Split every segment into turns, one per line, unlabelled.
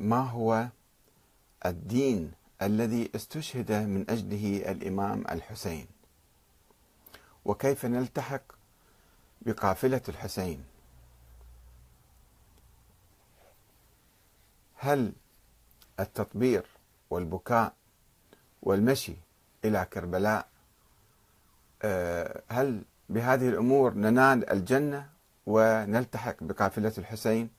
ما هو الدين الذي استشهد من أجله الإمام الحسين؟ وكيف نلتحق بقافلة الحسين؟ هل التطبير والبكاء والمشي إلى كربلاء آه، هل بهذه الأمور ننال الجنة ونلتحق بقافلة الحسين؟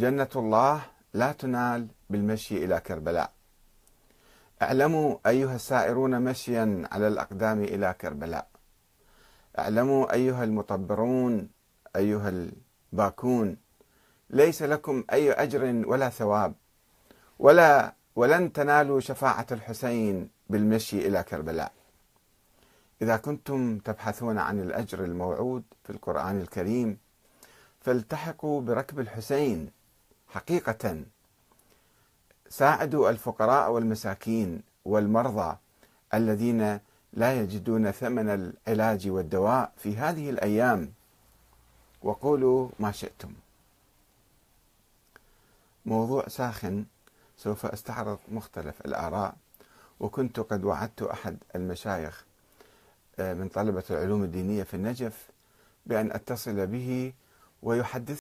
جنة الله لا تنال بالمشي إلى كربلاء. اعلموا أيها السائرون مشيا على الأقدام إلى كربلاء. اعلموا أيها المطبرون أيها الباكون ليس لكم أي أجر ولا ثواب ولا ولن تنالوا شفاعة الحسين بالمشي إلى كربلاء. إذا كنتم تبحثون عن الأجر الموعود في القرآن الكريم فالتحقوا بركب الحسين. حقيقة ساعدوا الفقراء والمساكين والمرضى الذين لا يجدون ثمن العلاج والدواء في هذه الأيام وقولوا ما شئتم. موضوع ساخن سوف أستعرض مختلف الآراء وكنت قد وعدت أحد المشايخ آه، من طلبة العلوم الدينية في النجف بأن أتصل به ويحدث